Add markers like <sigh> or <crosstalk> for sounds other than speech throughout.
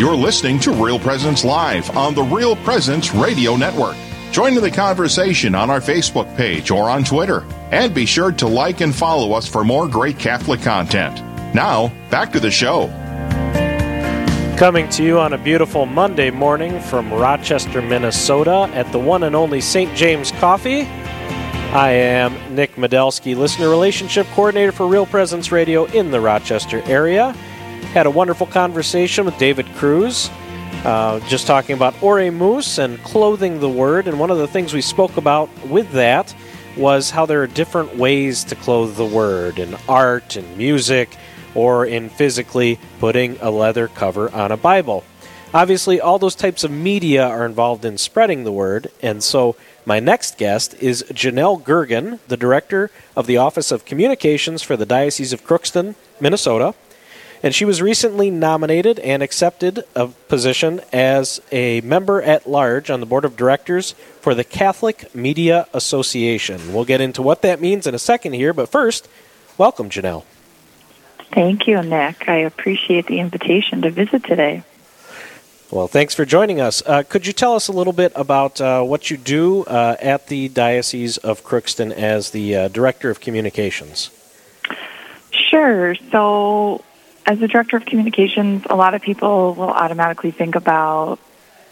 You're listening to Real Presence Live on the Real Presence Radio Network. Join in the conversation on our Facebook page or on Twitter. And be sure to like and follow us for more great Catholic content. Now, back to the show. Coming to you on a beautiful Monday morning from Rochester, Minnesota at the one and only St. James Coffee. I am Nick Medelsky, listener relationship coordinator for Real Presence Radio in the Rochester area. Had a wonderful conversation with David Cruz, uh, just talking about Oremus and clothing the word. And one of the things we spoke about with that was how there are different ways to clothe the word in art and music or in physically putting a leather cover on a Bible. Obviously, all those types of media are involved in spreading the word, and so my next guest is Janelle Gergen, the director of the Office of Communications for the Diocese of Crookston, Minnesota and she was recently nominated and accepted a position as a member at large on the board of directors for the Catholic Media Association. We'll get into what that means in a second here, but first, welcome, Janelle. Thank you, Nick. I appreciate the invitation to visit today. Well, thanks for joining us. Uh, could you tell us a little bit about uh, what you do uh, at the Diocese of Crookston as the uh, Director of Communications? Sure. So, as a director of communications, a lot of people will automatically think about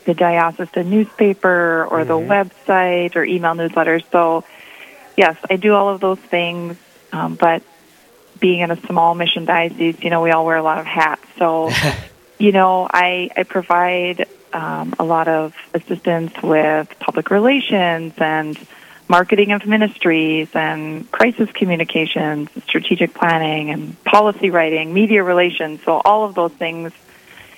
the diocesan newspaper or mm-hmm. the website or email newsletters. So, yes, I do all of those things, um, but being in a small mission diocese, you know, we all wear a lot of hats. So, <laughs> you know, I, I provide um, a lot of assistance with public relations and marketing of ministries and crisis communications, strategic planning and policy writing, media relations. So all of those things,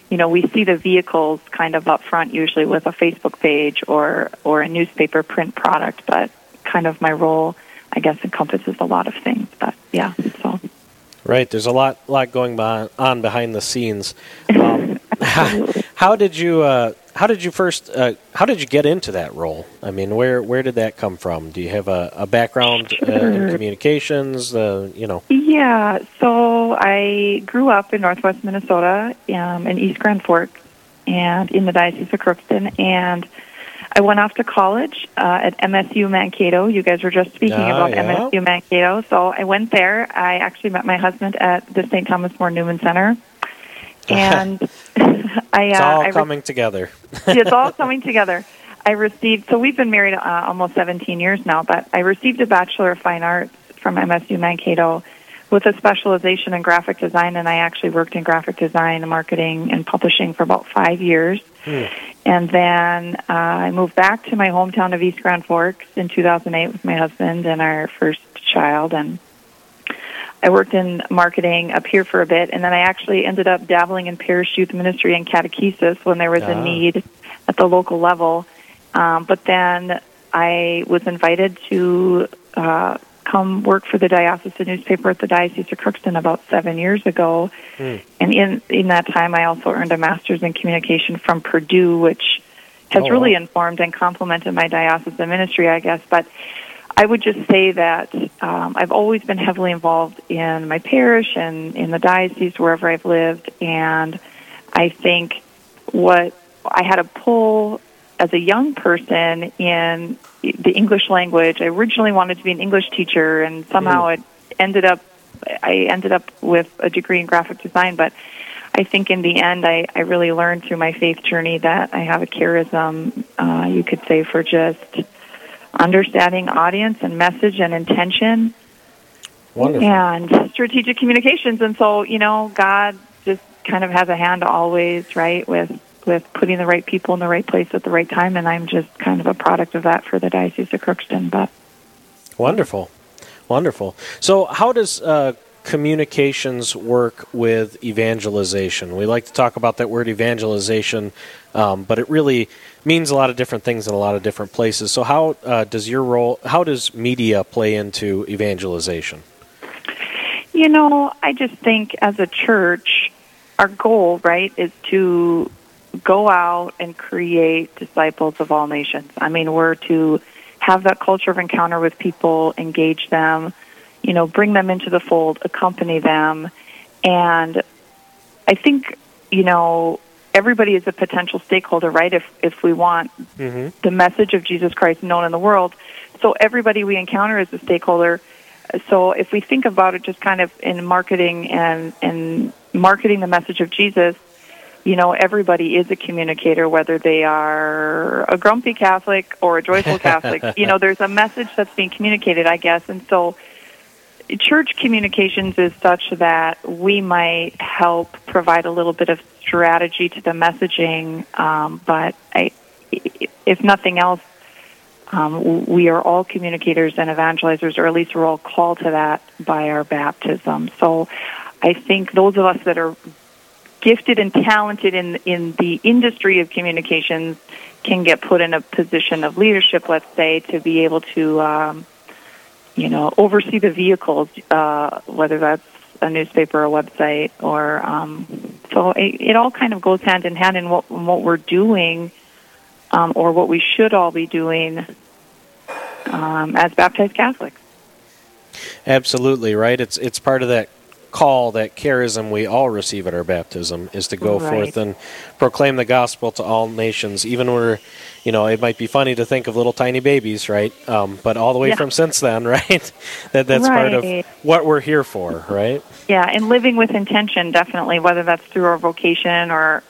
you know, we see the vehicles kind of up front usually with a Facebook page or or a newspaper print product, but kind of my role I guess encompasses a lot of things. But yeah, so Right, there's a lot lot going on behind the scenes. Um, <laughs> how, how, did you uh, how did you first uh, how did you get into that role? I mean where where did that come from? Do you have a, a background uh, in communications uh, you know? Yeah so i grew up in northwest minnesota um, in east grand forks and in the diocese of crookston and i went off to college uh, at msu mankato. You guys were just speaking ah, about yeah. msu mankato. So i went there. I actually met my husband at the st thomas more newman center. <laughs> And <laughs> I, it's all I coming together. <laughs> it's all <laughs> coming together. I received so we've been married uh, almost 17 years now, but I received a bachelor of fine arts from MSU Mankato with a specialization in graphic design, and I actually worked in graphic design, marketing, and publishing for about five years. Hmm. And then uh, I moved back to my hometown of East Grand Forks in 2008 with my husband and our first child, and I worked in marketing up here for a bit, and then I actually ended up dabbling in parish youth ministry and catechesis when there was a ah. need at the local level. Um, but then I was invited to uh, come work for the diocesan newspaper at the Diocese of Crookston about seven years ago. Mm. And in in that time, I also earned a master's in communication from Purdue, which has oh, really informed and complemented my diocesan ministry, I guess. But I would just say that um, I've always been heavily involved in my parish and in the diocese wherever I've lived, and I think what I had a pull as a young person in the English language. I originally wanted to be an English teacher, and somehow mm. it ended up. I ended up with a degree in graphic design, but I think in the end, I, I really learned through my faith journey that I have a charism, uh, you could say, for just understanding audience and message and intention. Wonderful. and strategic communications. And so you know god just kind of has a hand always right with with putting the right people in the right place at the right time. And i'm just kind of a product of that for the diocese of crookston. But wonderful. Wonderful. So how does uh, communications work with evangelization? We like to talk about that word evangelization, um, but it really means a lot of different things in a lot of different places. So, how uh, does your role, how does media play into evangelization? You know, I just think as a church, our goal, right, is to go out and create disciples of all nations. I mean, we're to have that culture of encounter with people, engage them you know, bring them into the fold, accompany them. And I think, you know, everybody is a potential stakeholder, right? If if we want Mm-hmm. the message of Jesus Christ known in the world, so everybody we encounter is a stakeholder. So if we think about it, just kind of in marketing and and marketing the message of Jesus, you know, everybody is a communicator, whether they are a grumpy Catholic or a joyful Catholic. <laughs> you know, there's a message that's being communicated, I guess, and so church communications is such that we might help provide a little bit of strategy to the messaging, um, but I, if nothing else, um, we are all communicators and evangelizers, or at least we're all called to that by our baptism. So I think those of us that are gifted and talented in in the industry of communications can get put in a position of leadership, let's say, to be able to um, you know, oversee the vehicles, uh, whether that's a newspaper, or a website, or um, so it, it all kind of goes hand in hand in what, in what we're doing, um, or what we should all be doing um, as baptized Catholics. Absolutely right. It's it's part of that call, that charism we all receive at our baptism, is to go Right. forth and proclaim the gospel to all nations. Even where, you know, it might be funny to think of little tiny babies, right? Um, but all the way Yeah. from since then, <laughs> right? that that's part of what we're here for, right? Yeah, and living with intention, definitely, whether that's through our vocation or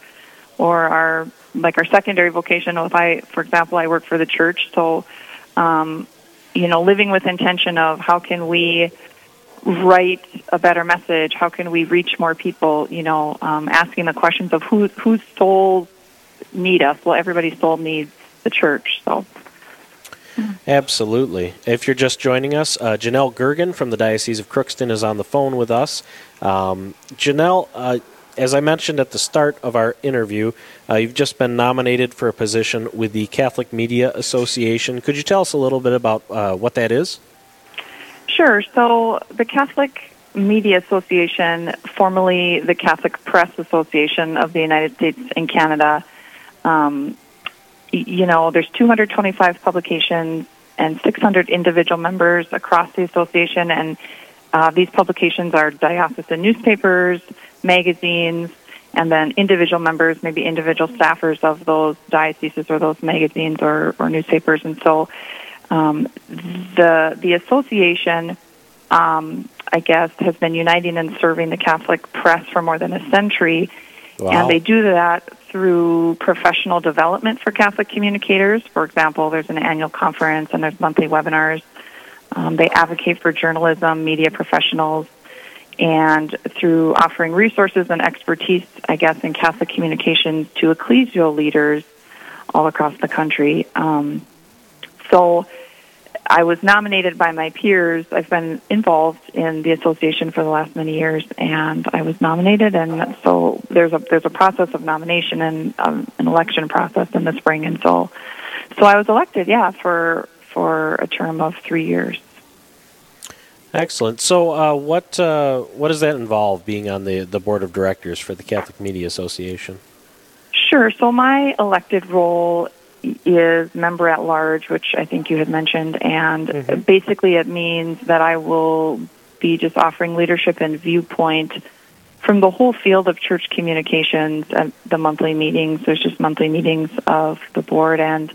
or our like our secondary vocation. If I, for example, I work for the church, so um, you know, living with intention of how can we write a better message? How can we reach more people? You know, um, asking the questions of who whose souls need us. Well, everybody's soul needs the church. So Absolutely. If you're just joining us, uh, Janelle Gergen from the Diocese of Crookston is on the phone with us. Um, Janelle, uh, as I mentioned at the start of our interview, uh, you've just been nominated for a position with the Catholic Media Association. Could you tell us a little bit about uh, what that is? Sure. So the Catholic Media Association, formerly the Catholic Press Association of the United States and Canada, um, you know, there's 225 publications and 600 individual members across the association, and uh, these publications are diocesan newspapers, magazines, and then individual members, maybe individual staffers of those dioceses or those magazines or, or newspapers, and so um, the the association, um, I guess, has been uniting and serving the Catholic press for more than a century, Wow. and they do that through professional development for Catholic communicators. For example, there's an annual conference and there's monthly webinars. Um, they advocate for journalism, media professionals, and through offering resources and expertise, I guess, in Catholic communications to ecclesial leaders all across the country. Um, so I was nominated by my peers. I've been involved in the association for the last many years, and I was nominated. And so there's a there's a process of nomination and um, an election process in the spring, and so so I was elected, yeah, for for a term of three years. Excellent. So, uh, what uh, what does that involve? Being on the the board of directors for the Catholic Media Association. Sure. So my elected role is member at large, which I think you had mentioned, and Mhm. basically it means that I will be just offering leadership and viewpoint from the whole field of church communications at the monthly meetings. There's just monthly meetings of the board, and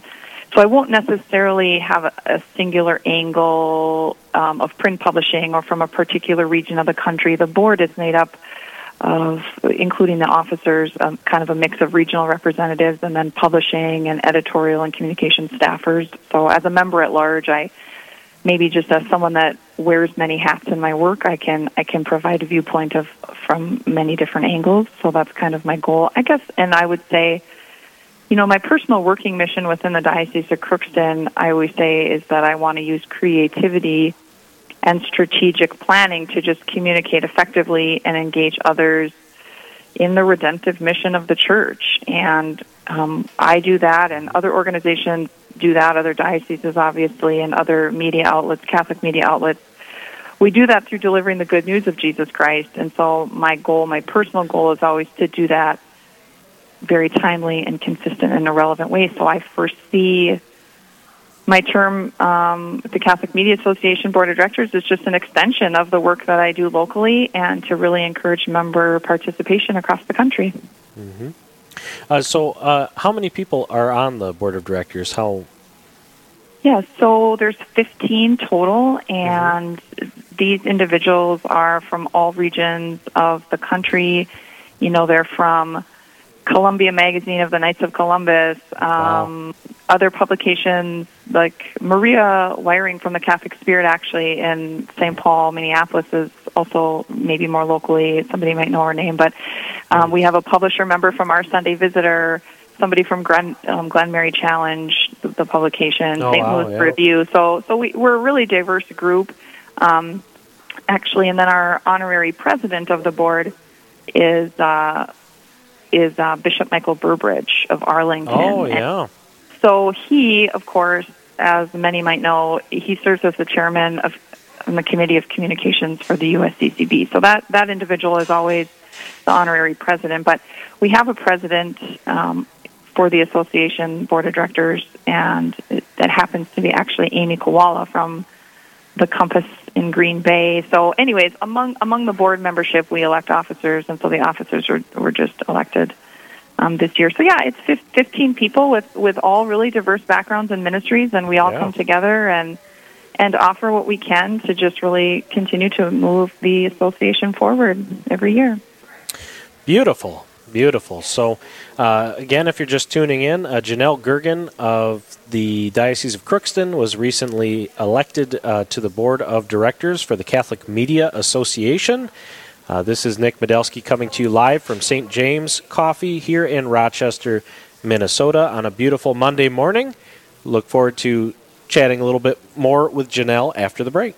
so I won't necessarily have a, a singular angle um, of print publishing or from a particular region of the country. The board is made up of including the officers, um, kind of a mix of regional representatives, and then publishing and editorial and communication staffers. So, as a member at large, I maybe just as someone that wears many hats in my work, I can I can provide a viewpoint of from many different angles. So that's kind of my goal, I guess. And I would say, you know, my personal working mission within the Diocese of Crookston, I always say, is that I want to use creativity and strategic planning to just communicate effectively and engage others in the redemptive mission of the church. And um, I do that, and other organizations do that, other dioceses, obviously, and other media outlets, Catholic media outlets. We do that through delivering the good news of Jesus Christ. And so, my goal, my personal goal, is always to do that very timely and consistent in a relevant way. So, I foresee my term um, at the Catholic Media Association Board of Directors is just an extension of the work that I do locally and to really encourage member participation across the country. Uh, so, uh, how many people are on the board of directors? How? Yeah, so there's 15 total, and mm-hmm. these individuals are from all regions of the country. You know, they're from Columbia Magazine of the Knights of Columbus, um, wow. other publications like Maria Wiering from the Catholic Spirit, actually, in St. Paul, Minneapolis, is also maybe more locally. Somebody might know her name, but um, we have a publisher member from our Sunday Visitor, somebody from Glen, um, Glenmary Challenge, the, the publication, oh, St. Wow, Louis yeah. Review. So, so we, we're a really diverse group, um, actually. And then our honorary president of the board is. Uh, is uh, Bishop Michael Burbidge of Arlington. Oh, yeah. And so he, of course, as many might know, he serves as the chairman of the Committee of Communications for the USCCB. So that, that individual is always the honorary president. But we have a president um, for the association board of directors, and it, that happens to be actually Amy Kawula from the Compass in Green Bay. So, anyways, among among the board membership, we elect officers, and so the officers were were just elected um, this year. So, yeah, it's 15 people with with all really diverse backgrounds and ministries, and we all yeah. come together and and offer what we can to just really continue to move the association forward every year. Beautiful. Beautiful. So, uh, again, if you're just tuning in, uh, Janelle Gergen of the Diocese of Crookston was recently elected uh, to the board of directors for the Catholic Media Association. Uh, this is Nick Medelsky coming to you live from St. James Coffee here in Rochester, Minnesota on a beautiful Monday morning. Look forward to chatting a little bit more with Janelle after the break.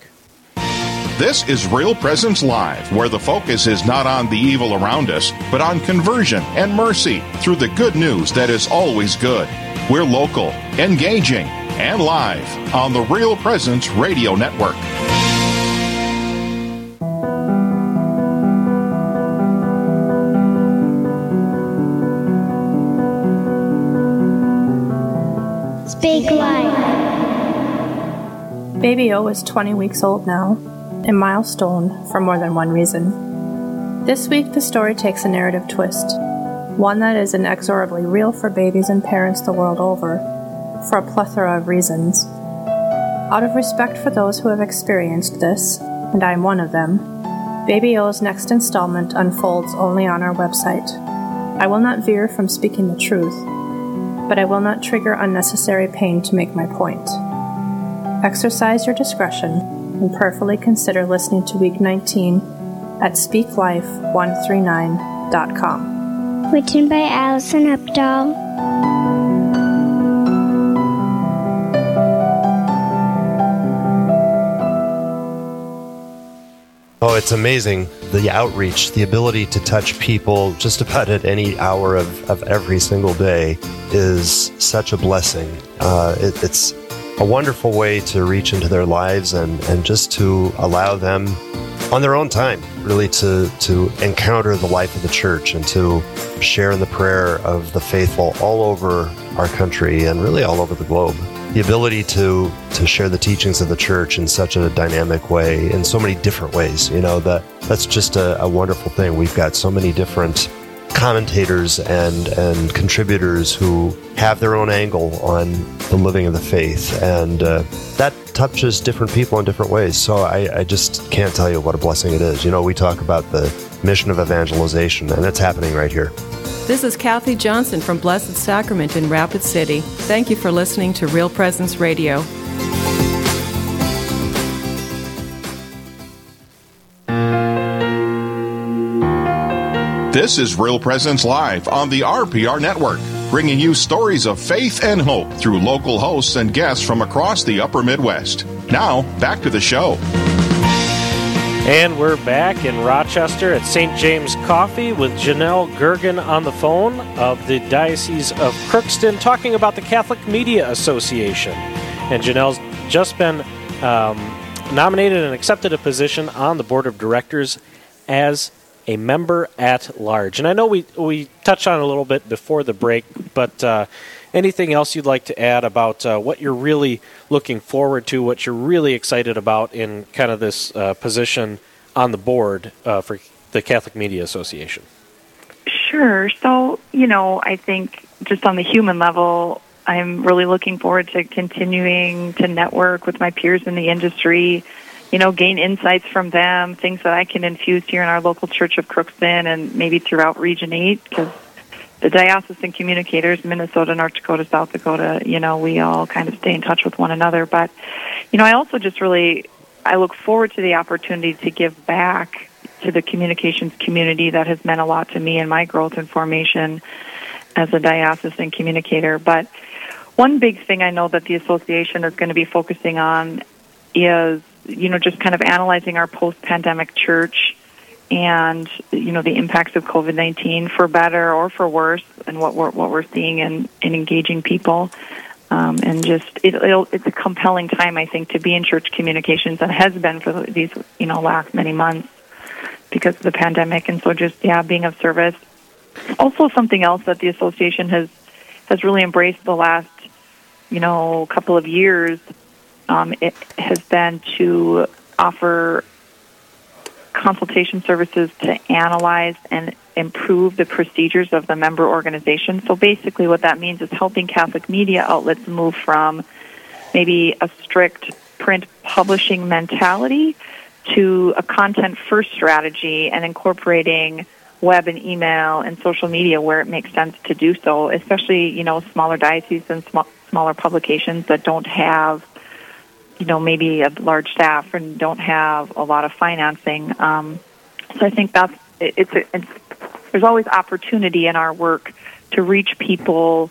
This is Real Presence Live, where the focus is not on the evil around us, but on conversion and mercy through the good news that is always good. We're local, engaging, and live on the Real Presence Radio Network. Life. Baby O is 20 weeks old now a milestone for more than one reason. This week, the story takes a narrative twist, one that is inexorably real for babies and parents the world over, for a plethora of reasons. Out of respect for those who have experienced this, and I am one of them, Baby O's next installment unfolds only on our website. I will not veer from speaking the truth, but I will not trigger unnecessary pain to make my point. Exercise your discretion and prayerfully consider listening to week 19 at speaklife139.com. Written by Allison Updahl. Oh, it's amazing. The outreach, the ability to touch people just about at any hour of, of every single day is such a blessing. Uh, it, it's a wonderful way to reach into their lives and, and just to allow them on their own time really to to encounter the life of the church and to share in the prayer of the faithful all over our country and really all over the globe the ability to to share the teachings of the church in such a dynamic way in so many different ways you know that that's just a, a wonderful thing we've got so many different commentators and and contributors who have their own angle on the living of the faith, and uh, that touches different people in different ways. So I, I just can't tell you what a blessing it is. You know, we talk about the mission of evangelization, and it's happening right here. This is Kathy Johnson from Blessed Sacrament in Rapid City. Thank you for listening to Real Presence Radio. This is Real Presence Live on the RPR Network, bringing you stories of faith and hope through local hosts and guests from across the upper Midwest. Now, back to the show. And we're back in Rochester at St. James Coffee with Janelle Gergen on the phone of the Diocese of Crookston talking about the Catholic Media Association. And Janelle's just been um, nominated and accepted a position on the board of directors as a member at large. And I know we, we touched on a little bit before the break, but uh, anything else you'd like to add about uh, what you're really looking forward to, what you're really excited about in kind of this uh, position on the board uh, for the Catholic Media Association? Sure. So, you know, I think just on the human level, I'm really looking forward to continuing to network with my peers in the industry, you know, gain insights from them, things that I can infuse here in our local church of Crookston and maybe throughout Region 8, because the diocesan communicators, Minnesota, North Dakota, South Dakota, you know, we all kind of stay in touch with one another. But, you know, I also just really, I look forward to the opportunity to give back to the communications community that has meant a lot to me in my growth and formation as a diocesan communicator. But one big thing I know that the association is going to be focusing on is, you know, just kind of analyzing our post-pandemic church and you know the impacts of COVID nineteen for better or for worse, and what we're what we're seeing in in engaging people. Um, and just it, it's a compelling time, I think, to be in church communications, and has been for these you know last many months because of the pandemic. And so, just yeah, being of service. Also, something else that the association has has really embraced the last you know couple of years um, it has been to offer consultation services to analyze and improve the procedures of the member organization. So basically, what that means is helping Catholic media outlets move from maybe a strict print publishing mentality to a content first strategy and incorporating web and email and social media where it makes sense to do so, especially, you know, smaller dioceses and sm- smaller publications that don't have, you know, maybe a large staff and don't have a lot of financing. Um, so I think that's, it's, a, it's, there's always opportunity in our work to reach people,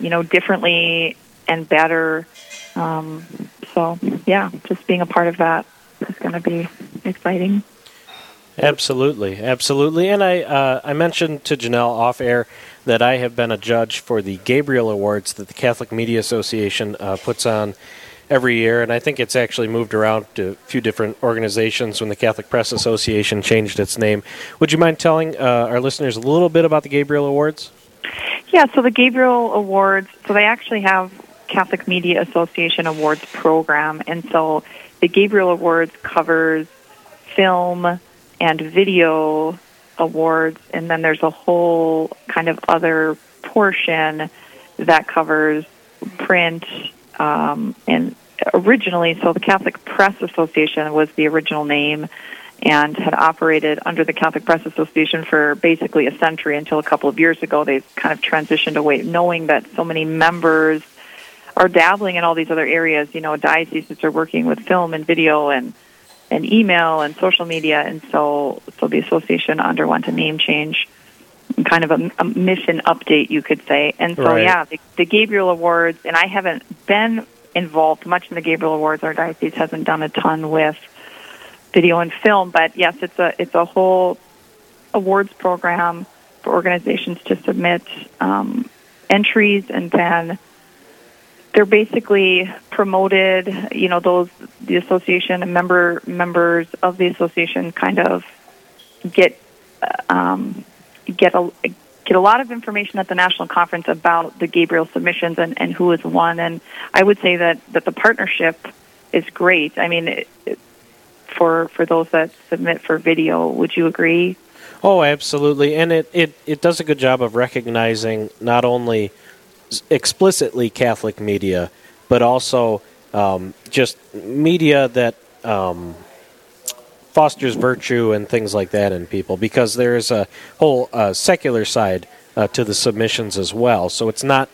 you know, differently and better. Um, so yeah, just being a part of that is going to be exciting. Absolutely, absolutely. And I uh, I mentioned to Janelle off air that I have been a judge for the Gabriel Awards that the Catholic Media Association uh, puts on every year, and I think it's actually moved around to a few different organizations when the Catholic Press Association changed its name. Would you mind telling uh, our listeners a little bit about the Gabriel Awards? Yeah, so the Gabriel Awards, so they actually have Catholic Media Association Awards program, and so the Gabriel Awards covers film and video awards, and then there's a whole kind of other portion that covers print um, and originally, so the Catholic Press Association was the original name and had operated under the Catholic Press Association for basically a century until a couple of years ago. They've kind of transitioned away, knowing that so many members are dabbling in all these other areas. You know, dioceses are working with film and video and and email and social media, and so so the association underwent a name change, kind of a, a mission update, you could say. And so Right. yeah, the, the Gabriel Awards, and I haven't been involved much in the Gabriel Awards. Our diocese hasn't done a ton with video and film, but yes, it's a it's a whole awards program for organizations to submit um, entries, and then they're basically promoted. You know, those the association and member members of the association kind of get uh, um, get a get a lot of information at the national conference about the Gabriel submissions and, and who has won. And I would say that that the partnership is great. I mean, it, it, for for those that submit for video, would you agree? Oh, absolutely, and it, it, it does a good job of recognizing not only explicitly Catholic media, but also um, just media that um, fosters virtue and things like that in people, because there is a whole uh, secular side uh, to the submissions as well. So it's not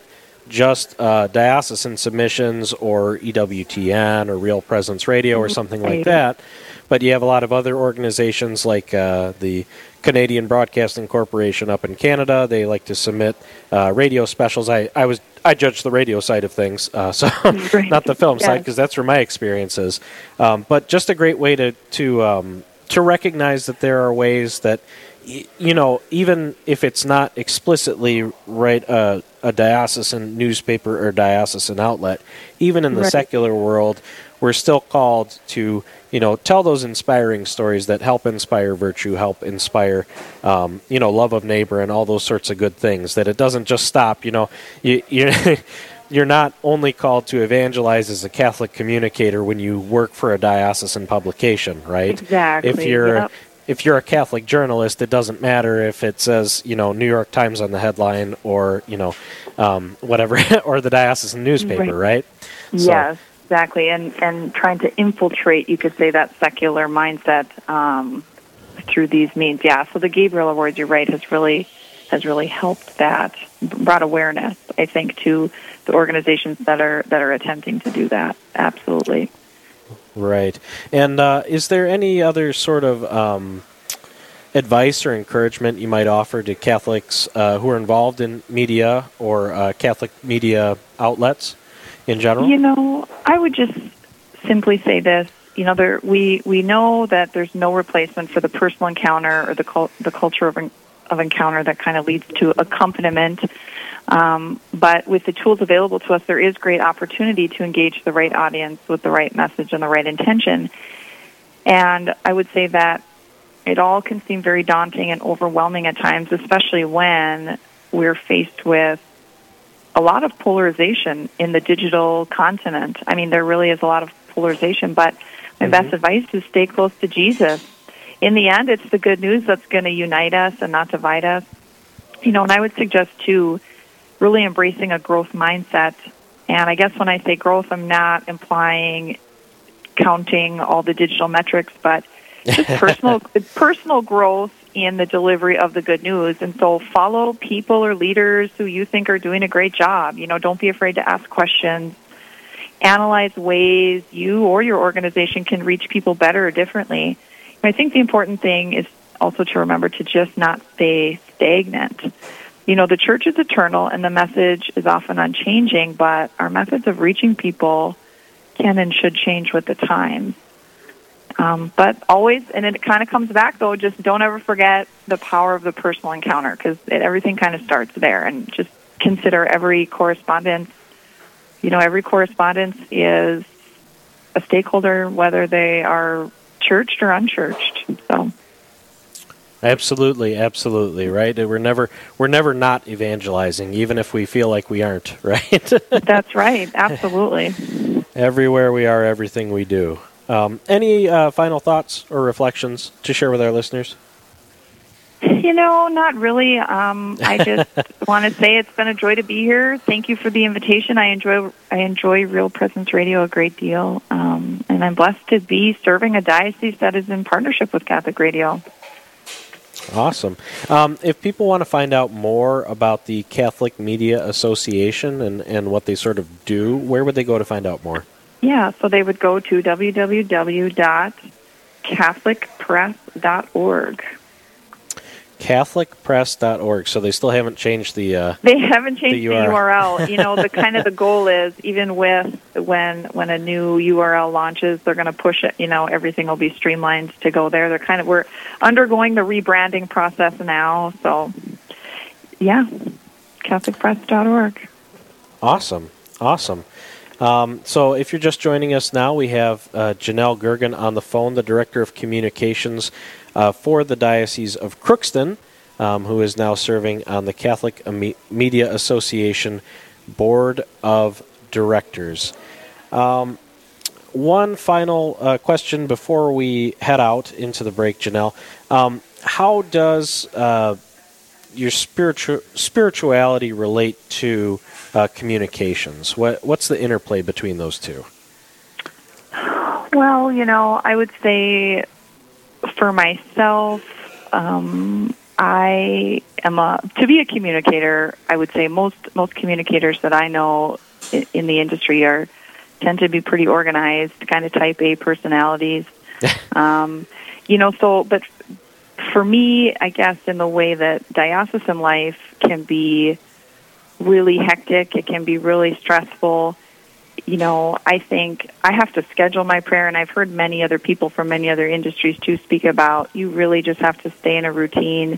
just uh, diocesan submissions or EWTN or Real Presence Radio or something like that, but you have a lot of other organizations like uh, the Canadian Broadcasting Corporation up in Canada. They like to submit uh, radio specials. I, I was I judge the radio side of things, uh, so <laughs> Right. not the film side because that's where my experience is. Um, but just a great way to to um, to recognize that there are ways that y- you know even if it's not explicitly right uh, a diocesan newspaper or diocesan outlet, even in the Right. secular world, we're still called to you know tell those inspiring stories that help inspire virtue, help inspire um, you know love of neighbor and all those sorts of good things. That it doesn't just stop. You know, you. you <laughs> You're not only called to evangelize as a Catholic communicator when you work for a diocesan publication, right? Exactly, If you're yep. if you're a Catholic journalist, it doesn't matter if it says you know New York Times on the headline or you know um, whatever <laughs> or the diocesan newspaper, right? right? So, yes, exactly. And and trying to infiltrate, you could say that secular mindset um, through these means. Yeah. So the Gabriel Awards, you're right, has really has really helped that, brought awareness, I think, to the organizations that are that are attempting to do that. Absolutely. Right. And uh, is there any other sort of um, advice or encouragement you might offer to Catholics uh, who are involved in media or uh, Catholic media outlets in general? You know, I would just simply say this. You know, there, we we know that there's no replacement for the personal encounter or the cult, the culture of of encounter that kind of leads to accompaniment. Um, but with the tools available to us, there is great opportunity to engage the right audience with the right message and the right intention. And I would say that it all can seem very daunting and overwhelming at times, especially when we're faced with a lot of polarization in the digital continent. I mean, there really is a lot of polarization, but my mm-hmm. best advice is stay close to Jesus in the end, it's the good news that's going to unite us and not divide us. You know, and I would suggest too, really embracing a growth mindset. And I guess when I say growth, I'm not implying counting all the digital metrics, but just <laughs> personal personal growth in the delivery of the good news. And so follow people or leaders who you think are doing a great job. You know, don't be afraid to ask questions. Analyze ways you or your organization can reach people better or differently. I think the important thing is also to remember to just not stay stagnant. You know, the church is eternal and the message is often unchanging, but our methods of reaching people can and should change with the times. Um, but always, and it kind of comes back though, just don't ever forget the power of the personal encounter because everything kind of starts there. And just consider every correspondence, you know, every correspondence is a stakeholder, whether they are churched or unchurched. So. Absolutely, absolutely, right. We're never we're never not evangelizing, even if we feel like we aren't, <laughs> right? That's right, absolutely. Everywhere we are, everything we do. Um, any uh, final thoughts or reflections to share with our listeners? You know, not really. Um, I <laughs> just want to say it's been a joy to be here. Thank you for the invitation. I enjoy I enjoy Real Presence Radio a great deal, um, and I'm blessed to be serving a diocese that is in partnership with Catholic Radio. Awesome. Um, if people want to find out more about the Catholic Media Association and, and what they sort of do, where would they go to find out more? Yeah, so they would go to www.catholicpress.org catholicpress.org. So they still haven't changed the. Uh, they haven't changed the URL. The URL. you know, the <laughs> kind of the goal is even with when when a new URL launches, they're going to push it. You know, everything will be streamlined to go there. They're kind of we're undergoing the rebranding process now. So, yeah, catholicpress.org. Awesome, awesome. Um, so, if you're just joining us now, we have uh, Janelle Gergen on the phone, the Director of Communications uh, for the Diocese of Crookston, um, who is now serving on the Catholic Media Association Board of Directors. Um, one final uh, question before we head out into the break, Janelle. Um, how does uh, your spiritu- spirituality relate to uh, communications? What, what's the interplay between those two? Well, you know, I would say for myself, um, I am a to be a communicator. I would say most most communicators that I know in, in the industry are tend to be pretty organized, kind of type A personalities. <laughs> um, you know, so but for me, I guess in the way that diocesan life can be really hectic, it can be really stressful you know, I think I have to schedule my prayer, and I've heard many other people from many other industries too speak about you really just have to stay in a routine.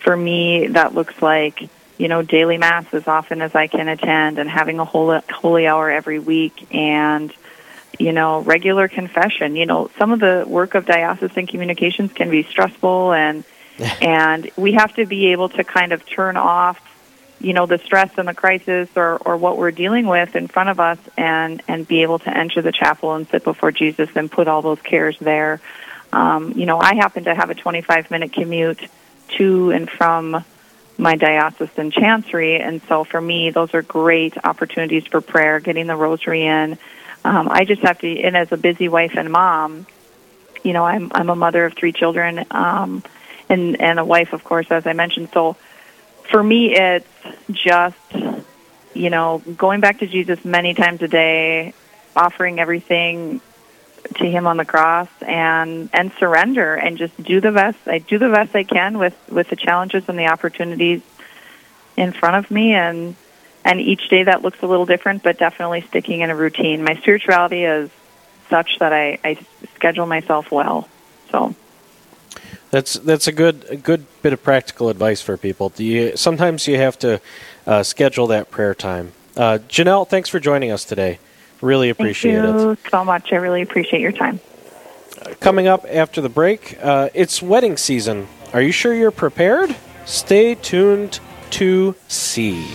For me, that looks like, you know, daily mass as often as I can attend and having a holy, holy hour every week and, you know, regular confession. You know, some of the work of diocesan communications can be stressful and, <laughs> and we have to be able to kind of turn off you know the stress and the crisis or or what we're dealing with in front of us and and be able to enter the chapel and sit before Jesus and put all those cares there Um, you know, I happen to have a 25 minute commute to and from my diocesan chancery, and so for me, those are great opportunities for prayer, getting the rosary in. Um, I just have to, and as a busy wife and mom, you know, I'm I'm a mother of three children, um, and and a wife, of course, as I mentioned. So for me, it's just you know going back to Jesus many times a day, offering everything to him on the cross and and surrender and just do the best I do the best I can with with the challenges and the opportunities in front of me and and each day that looks a little different but definitely sticking in a routine my spirituality is such that I, I schedule myself well so that's that's a good a good bit of practical advice for people. Do you sometimes you have to uh, schedule that prayer time. Uh, Janelle, thanks for joining us today. Really appreciate Thank you it. so much. I really appreciate your time. Coming up after the break, uh, it's wedding season. Are you sure you're prepared? Stay tuned to see.